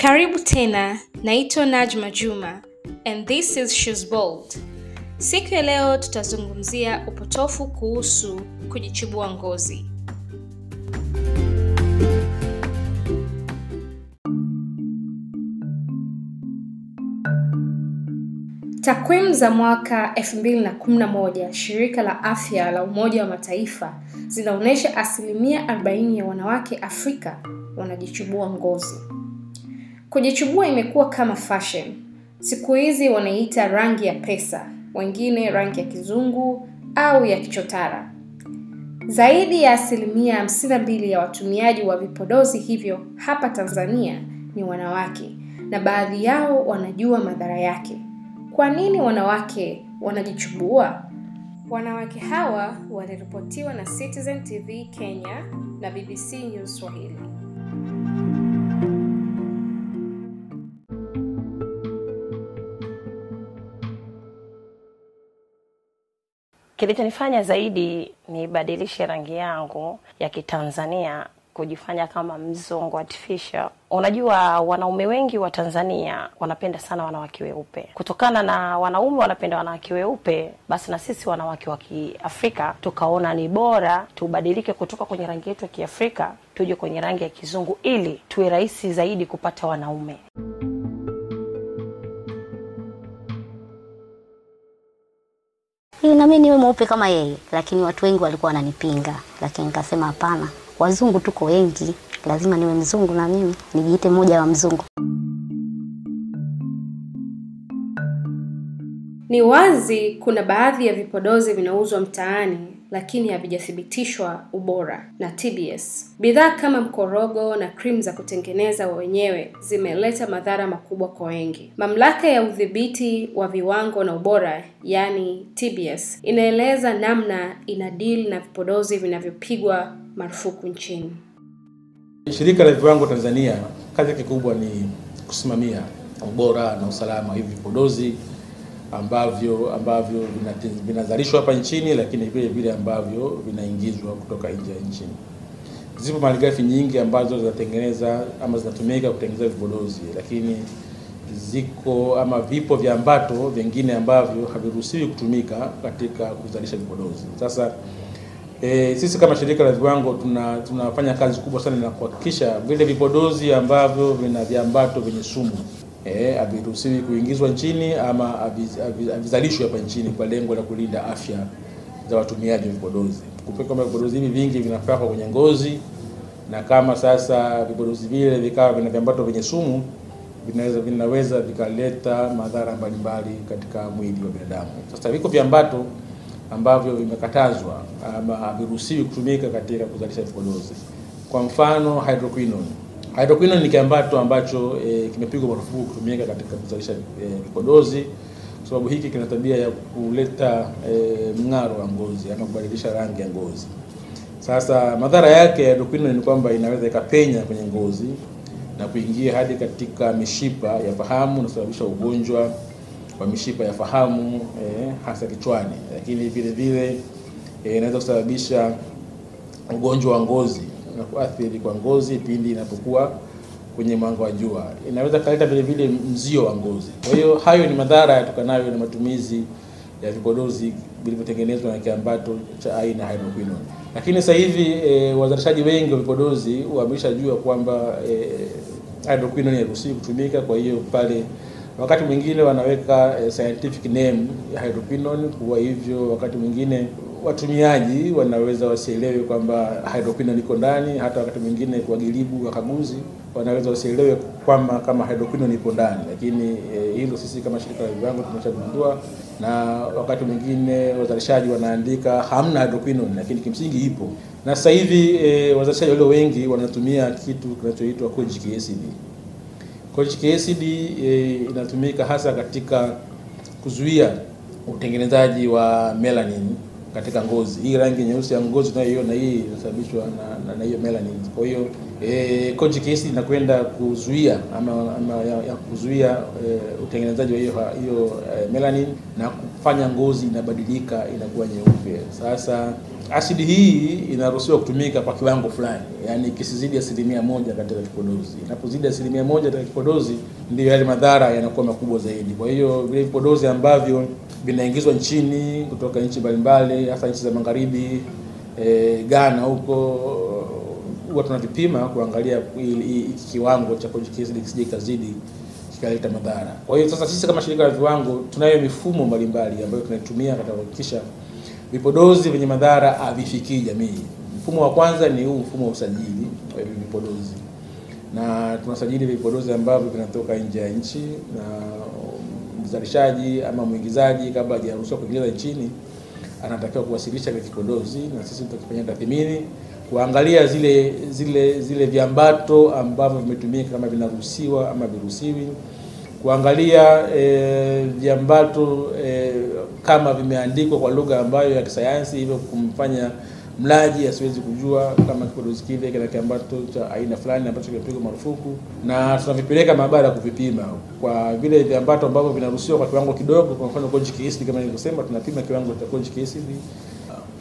Karibu tena, naitwa Najma Juma and this is She's Bold. Siku ya leo tutazungumzia upotofu kuhusu kujichubua ngozi. Takwimu za mwaka 2011 shirika la afya la Umoja wa Mataifa zinaonyesha asilimia 40 ya wanawake Afrika wanajichubua ngozi. Kujichubua imekuwa kama fashion. Siku hizi wanaiita rangi ya pesa, wengine rangi ya kizungu au ya kichotara. Zaidi ya asilimia 52 ya watumiaji wa vipodozi hivyo hapa Tanzania ni wanawake na baadhi yao wanajua madhara yake. Kwa nini wanawake wanajichubua? Wanawake hawa waliripotiwa na Citizen TV Kenya na BBC News Swahili. Kilichonifanya zaidi nibadilishe rangi yangu ya Kitanzania kujifanya kama mzungu artificial. Unajua, wanaume wengi wa Tanzania wanapenda sana wanawake weupe. Kutokana na wanaume wanapenda wanawake weupe, basi na sisi wanawake wa Kiafrika tukaona ni bora tubadilike kutoka kwenye rangi yetu ya Kiafrika tuje kwenye rangi ya kizungu ili tuwe rahisi zaidi kupata wanaume. Nami niwe mweupe kama yeye, lakini watu wengi walikuwa wananipinga, lakini nikasema hapana, wazungu tuko wengi, lazima niwe mzungu na mimi nijiite mmoja wa mzungu. Ni wazi kuna baadhi ya vipodozi vinauzwa mtaani lakini havijathibitishwa ubora na TBS. Bidhaa kama mkorogo na krimu za kutengeneza wenyewe zimeleta madhara makubwa kwa wengi. Mamlaka ya udhibiti wa viwango na ubora, yani TBS, inaeleza namna ina deal na vipodozi vinavyopigwa marufuku nchini. Shirika la Viwango Tanzania kazi yake kubwa ni kusimamia ubora na usalama hivi vipodozi ambavyo ambavyo vinazalishwa hapa nchini, lakini vile vile ambavyo vinaingizwa kutoka nje ya nchi. Zipo malighafi nyingi ambazo zinatengeneza ama zinatumika kutengeneza vipodozi, lakini ziko ama vipo viambato vingine ambavyo haviruhusiwi kutumika katika kuzalisha vipodozi. Sasa E, sisi kama shirika la viwango tuna tunafanya kazi kubwa sana na kuhakikisha vile vipodozi ambavyo vina viambato vyenye sumu eh, haviruhusiwi kuingizwa nchini ama havi- havi- havizalishwi hapa nchini kwa lengo la kulinda afya za watumiaji wa vipodozi. Kumbuka kwamba vipodozi hivi vingi vinapakwa kwenye ngozi, na kama sasa vipodozi vile vikawa vina viambato vyenye sumu vinaweza vinaweza vikaleta madhara mbalimbali katika mwili wa binadamu. Sasa viko viambato ambavyo vimekatazwa ama haviruhusiwi kutumika katika kuzalisha vipodozi. Kwa mfano hydroquinone. Hydroquinone ni kiambato ambacho e, kimepigwa marufuku kutumika katika kuzalisha e, vipodozi. Kwa sababu hiki kina tabia ya kuleta e, mng'aro wa ngozi ama kubadilisha rangi ya ngozi. Sasa madhara yake ya hydroquinone ni kwamba inaweza ikapenya kwenye ngozi na kuingia hadi katika mishipa ya fahamu na kusababisha ugonjwa wa mishipa ya fahamu e, hasa kichwani, lakini vile vile eh, inaweza kusababisha ugonjwa wa ngozi na kuathiri kwa ngozi pindi inapokuwa kwenye mwanga wa jua. Inaweza kaleta vile vile mzio wa ngozi. Kwa hiyo hayo ni madhara yatokanayo na matumizi ya vipodozi vilivyotengenezwa na kiambato cha aina hydroquinone. Lakini sasa hivi e, wazalishaji wengi wa vipodozi wameshajua kwamba e, hydroquinone hairuhusiwi kutumika, kwa hiyo pale wakati mwingine wanaweka eh, scientific name hydroquinone. Kwa hivyo wakati mwingine watumiaji wanaweza wasielewe kwamba hydroquinone iko ndani, hata wakati mwingine kuwagilibu wakaguzi wanaweza wasielewe kwamba kama hydroquinone ipo ndani, lakini eh, hilo sisi kama shirika la viwango tumeshagundua, na wakati mwingine wazalishaji wanaandika hamna hydroquinone, lakini kimsingi ipo. Na sasa hivi eh, wazalishaji walio wengi wanatumia kitu kinachoitwa kojic acid. Kojic acid e, inatumika hasa katika kuzuia utengenezaji wa melanin katika ngozi. Hii rangi nyeusi ya ngozi tunayoiona hii inasababishwa na, na, na hiyo melanin. Kwa hiyo e, kojic acid inakwenda kuzuia ama, ama ya, ya kuzuia e, utengenezaji wa hiyo hiyo e, melanin na kufanya ngozi inabadilika inakuwa nyeupe. Sasa asidi hii inaruhusiwa kutumika kwa kiwango fulani, yaani kisizidi asilimia moja katika kipodozi. Inapozidi asilimia moja katika kipodozi, ndiyo yale madhara yanakuwa makubwa zaidi. Kwa hiyo vile vipodozi ambavyo vinaingizwa nchini kutoka nchi mbalimbali, hasa nchi za magharibi, e, Ghana huko, huwa tunavipima kuangalia hiki kiwango cha kujikizidi kisije kazidi kikaleta madhara. Kwa hiyo sasa sisi kama shirika la viwango tunayo mifumo mbalimbali ambayo tunaitumia katika kuhakikisha vipodozi vyenye madhara havifikii jamii. Mfumo wa kwanza ni huu mfumo wa usajili wa vipodozi, na tunasajili vipodozi ambavyo vinatoka nje ya nchi, na mzalishaji ama mwingizaji kabla hajaruhusiwa kuingiza nchini anatakiwa kuwasilisha kile kipodozi, na sisi tutakifanyia tathmini kuangalia zile zile zile viambato ambavyo vimetumika kama vinaruhusiwa ama viruhusiwi, kuangalia e, viambato e, kama vimeandikwa kwa lugha ambayo ya kisayansi, hivyo kumfanya mlaji asiwezi kujua kama kipodozi kile kina kiambato cha aina fulani ambacho kimepigwa marufuku, na tunavipeleka maabara kuvipima kwa vile viambato ambavyo vinaruhusiwa kwa kiwango kidogo. Kwa mfano kojic acid, kama nilivyosema, tunapima kiwango cha kojic acid.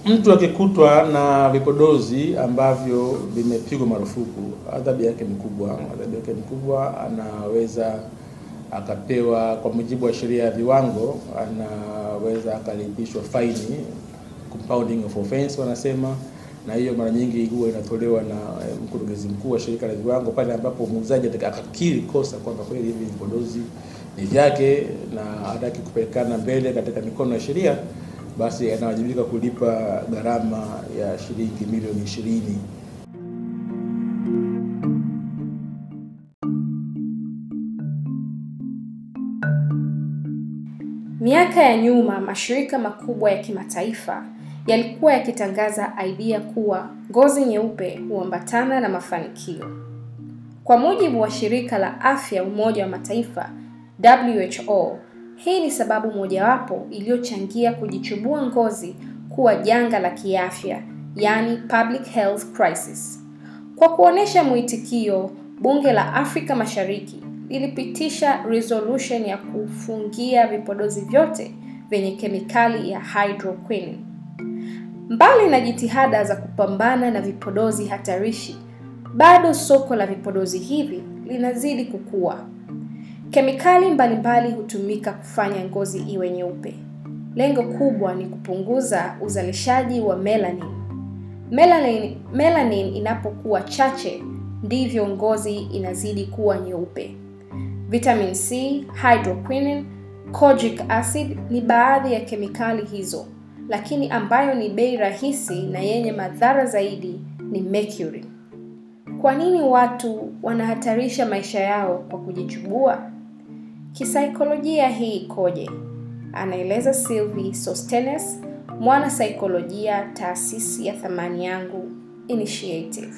Mtu akikutwa na vipodozi ambavyo vimepigwa marufuku, adhabu yake ni kubwa. Adhabu yake ni kubwa, anaweza akapewa kwa mujibu wa sheria ya viwango, anaweza akalipishwa faini, compounding of offense wanasema, na hiyo mara nyingi huwa inatolewa na mkurugenzi mkuu wa shirika la viwango pale ambapo muuzaji akakiri kosa kwamba kweli hivi vipodozi ni vyake na hataki kupelekana mbele katika mikono ya sheria, basi anawajibika kulipa gharama ya shilingi milioni ishirini. Miaka ya nyuma, mashirika makubwa ya kimataifa yalikuwa yakitangaza idea kuwa ngozi nyeupe huambatana na mafanikio. Kwa mujibu wa shirika la afya Umoja wa Mataifa WHO, hii ni sababu mojawapo iliyochangia kujichubua ngozi kuwa janga la kiafya, yani public health crisis. Kwa kuonesha mwitikio, bunge la Afrika Mashariki lilipitisha resolution ya kufungia vipodozi vyote vyenye kemikali ya hydroquinone. Mbali na jitihada za kupambana na vipodozi hatarishi, bado soko la vipodozi hivi linazidi kukua. Kemikali mbalimbali hutumika kufanya ngozi iwe nyeupe. Lengo kubwa ni kupunguza uzalishaji wa melanin. Melanin, melanin inapokuwa chache ndivyo ngozi inazidi kuwa nyeupe. Vitamin C, hydroquinone, kojic acid ni baadhi ya kemikali hizo, lakini ambayo ni bei rahisi na yenye madhara zaidi ni mercury. Kwa nini watu wanahatarisha maisha yao kwa kujichubua? Kisaikolojia hii ikoje? Anaeleza Sylvie Sostenes, mwana saikolojia, taasisi ya Thamani Yangu Initiative.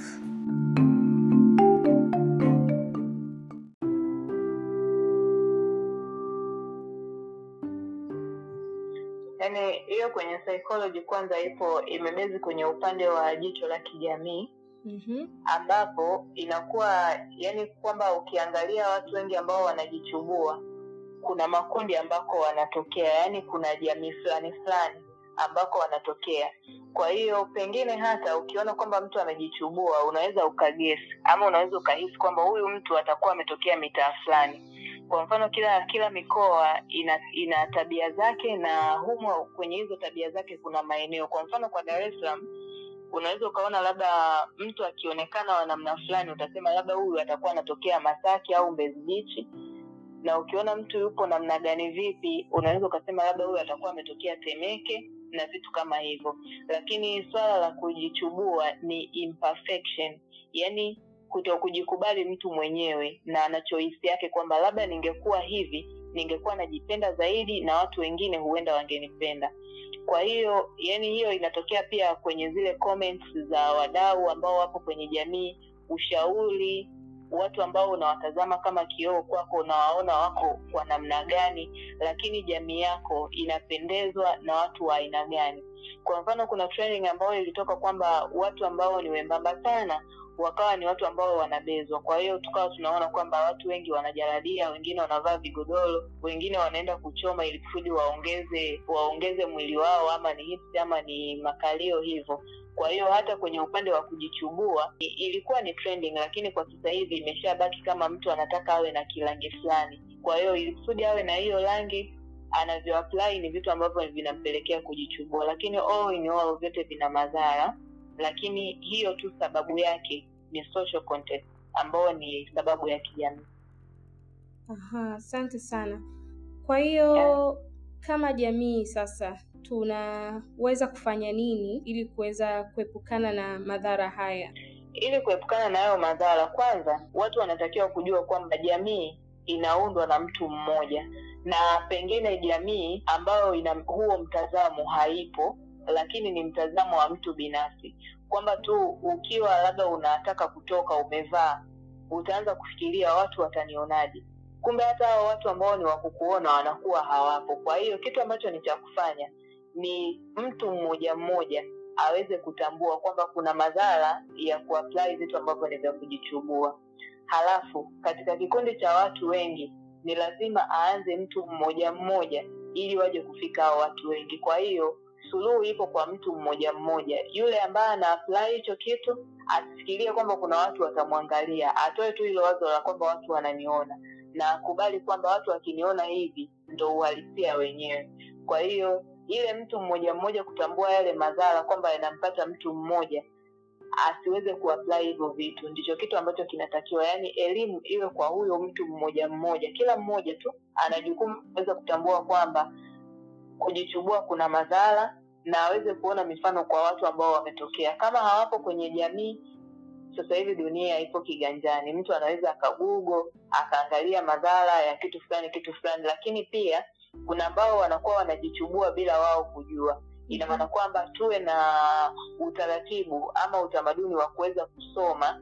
Kwenye psychology kwanza ipo imebezi kwenye upande wa jicho la kijamii Mhm. ambapo inakuwa yani kwamba ukiangalia watu wengi ambao wanajichubua kuna makundi ambako wanatokea yani kuna jamii fulani fulani ambako wanatokea kwa hiyo pengine hata ukiona kwamba mtu amejichubua unaweza ukagesi ama unaweza ukahisi kwamba huyu mtu atakuwa ametokea mitaa fulani kwa mfano kila kila mikoa ina ina tabia zake na humo kwenye hizo tabia zake kuna maeneo. Kwa mfano kwa dar es salaam unaweza ukaona labda mtu akionekana wa namna fulani utasema labda huyu atakuwa anatokea masaki au mbezi bichi na ukiona mtu yupo namna gani vipi unaweza ukasema labda huyu atakuwa ametokea temeke na vitu kama hivyo. Lakini swala la kujichubua ni imperfection. Yani kuto kujikubali mtu mwenyewe na anachohisi yake kwamba labda ningekuwa hivi ningekuwa najipenda zaidi na watu wengine huenda wangenipenda. Kwa hiyo yani hiyo inatokea pia kwenye zile comments za wadau ambao wapo kwenye jamii ushauri watu ambao unawatazama kama kioo kwako unawaona wako kwa namna gani lakini jamii yako inapendezwa na watu wa aina gani. Kwa mfano kuna training ambayo ilitoka kwamba watu ambao ni wembamba sana wakawa ni watu ambao wanabezwa. Kwa hiyo tukawa tunaona kwamba watu wengi wanajaradia wengine wanavaa vigodoro wengine wanaenda kuchoma ili kusudi waongeze waongeze mwili wao ama ni hips ama ni makalio hivyo. Kwa hiyo hata kwenye upande wa kujichubua ilikuwa ni trending lakini kwa sasa hivi imeshabaki kama mtu anataka awe na kirangi fulani. Kwa hiyo ili kusudi awe na hiyo rangi anavyoapply ni vitu ambavyo vinampelekea kujichubua. Lakini all in all vyote vina madhara lakini hiyo tu sababu yake ni social content ambayo ni sababu ya kijamii Aha, asante sana. Kwa hiyo kama jamii sasa tunaweza kufanya nini ili kuweza kuepukana na madhara haya? ili kuepukana na hayo madhara kwanza watu wanatakiwa kujua kwamba jamii inaundwa na mtu mmoja na pengine jamii ambayo ina huo mtazamo haipo lakini ni mtazamo wa mtu binafsi kwamba tu ukiwa labda unataka kutoka umevaa utaanza kufikiria watu watanionaje. Kumbe hata hao watu ambao ni wakukuona wanakuwa hawapo. Kwa hiyo kitu ambacho ni cha kufanya ni mtu mmoja mmoja aweze kutambua kwamba kuna madhara ya kuapply vitu ambavyo ni vya kujichubua halafu katika kikundi cha watu wengi ni lazima aanze mtu mmoja mmoja ili waje kufika hao watu wengi. Kwa hiyo suluhu ipo kwa mtu mmoja mmoja. Yule ambaye ana apply hicho kitu asifikirie kwamba kuna watu watamwangalia atoe tu hilo wazo la kwamba watu wananiona. Na akubali kwamba watu wakiniona hivi ndo uhalisia wenyewe. Kwa hiyo ile mtu mmoja mmoja kutambua yale madhara kwamba yanampata mtu mmoja asiweze kuapply hivyo vitu. Ndicho kitu ambacho kinatakiwa. Yaani elimu iwe kwa huyo mtu mmoja mmoja. Kila mmoja tu ana jukumu kuweza kutambua kwamba kujichubua kuna madhara na aweze kuona mifano kwa watu ambao wametokea. Kama hawapo kwenye jamii sasa hivi dunia ipo kiganjani. Mtu anaweza akagugo akaangalia madhara ya kitu fulani kitu fulani. Lakini pia kuna ambao wanakuwa wanajichubua bila wao kujua. Ina maana kwamba tuwe na utaratibu ama utamaduni wa kuweza kusoma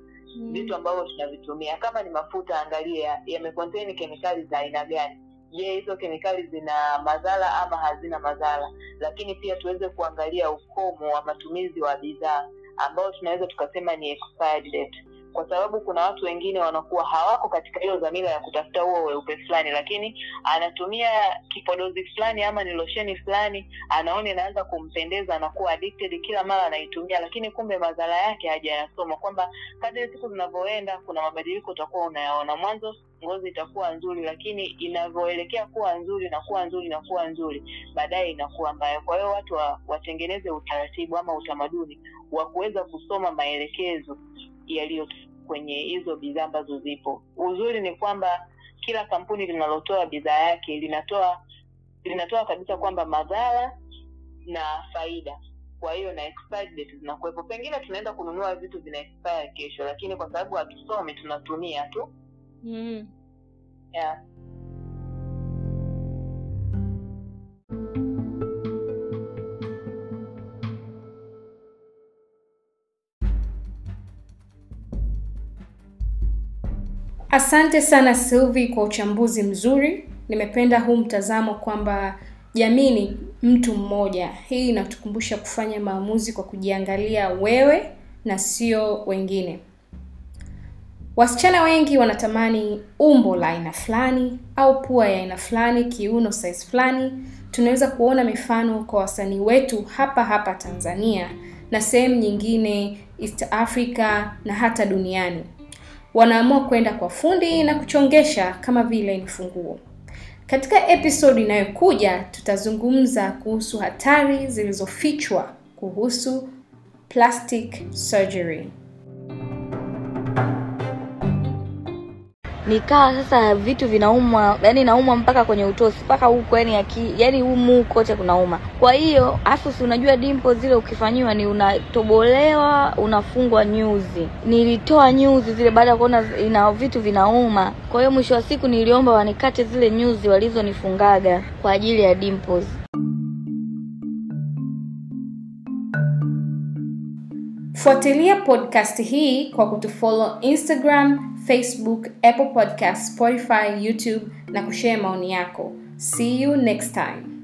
vitu ambavyo tunavitumia. Kama ni mafuta angalia yamekonteni kemikali za aina gani je hizo kemikali zina madhara ama hazina madhara? Lakini pia tuweze kuangalia ukomo wa matumizi wa bidhaa ambao tunaweza tukasema ni expired date. Kwa sababu kuna watu wengine wanakuwa hawako katika hiyo dhamira ya kutafuta huo weupe fulani lakini anatumia kipodozi fulani ama ni losheni fulani anaona inaanza kumpendeza anakuwa addicted kila mara anaitumia lakini kumbe madhara yake hajayasoma kwamba kadri siku zinavyoenda kuna mabadiliko utakuwa unayaona. Mwanzo ngozi itakuwa nzuri lakini inavyoelekea kuwa nzuri na kuwa nzuri na kuwa nzuri baadaye inakuwa mbaya. Kwa hiyo watu wa, watengeneze utaratibu ama utamaduni wa kuweza kusoma maelekezo yaliyo kwenye hizo bidhaa ambazo zipo. Uzuri ni kwamba kila kampuni linalotoa bidhaa yake linatoa linatoa kabisa kwamba madhara na faida. Kwa hiyo na zinakuwepo. Pengine tunaenda kununua vitu vina kesho lakini kwa sababu hatusomi tunatumia tu Mm. yeah. Asante sana Sylvie kwa uchambuzi mzuri. Nimependa huu mtazamo kwamba jamii ni mtu mmoja. Hii inatukumbusha kufanya maamuzi kwa kujiangalia wewe na sio wengine. Wasichana wengi wanatamani umbo la aina fulani au pua ya aina fulani, kiuno size fulani. Tunaweza kuona mifano kwa wasanii wetu hapa hapa Tanzania na sehemu nyingine East Africa na hata duniani. Wanaamua kwenda kwa fundi na kuchongesha kama vile ni funguo. Katika episodi inayokuja tutazungumza kuhusu hatari zilizofichwa kuhusu plastic surgery. Nikaa sasa vitu vinauma yani nauma mpaka kwenye utosi mpaka huko yani aki, yani humu kote kunauma. Kwa hiyo afu si unajua dimpo zile ukifanyiwa ni unatobolewa unafungwa nyuzi. Nilitoa nyuzi zile baada ya kuona ina vitu vinauma. Kwa hiyo mwisho wa siku niliomba wanikate zile nyuzi walizonifungaga kwa ajili ya dimples Fuatilia podcast hii kwa kutufollow Instagram, Facebook, Apple Podcast, Spotify, YouTube na kushare maoni yako. See you next time.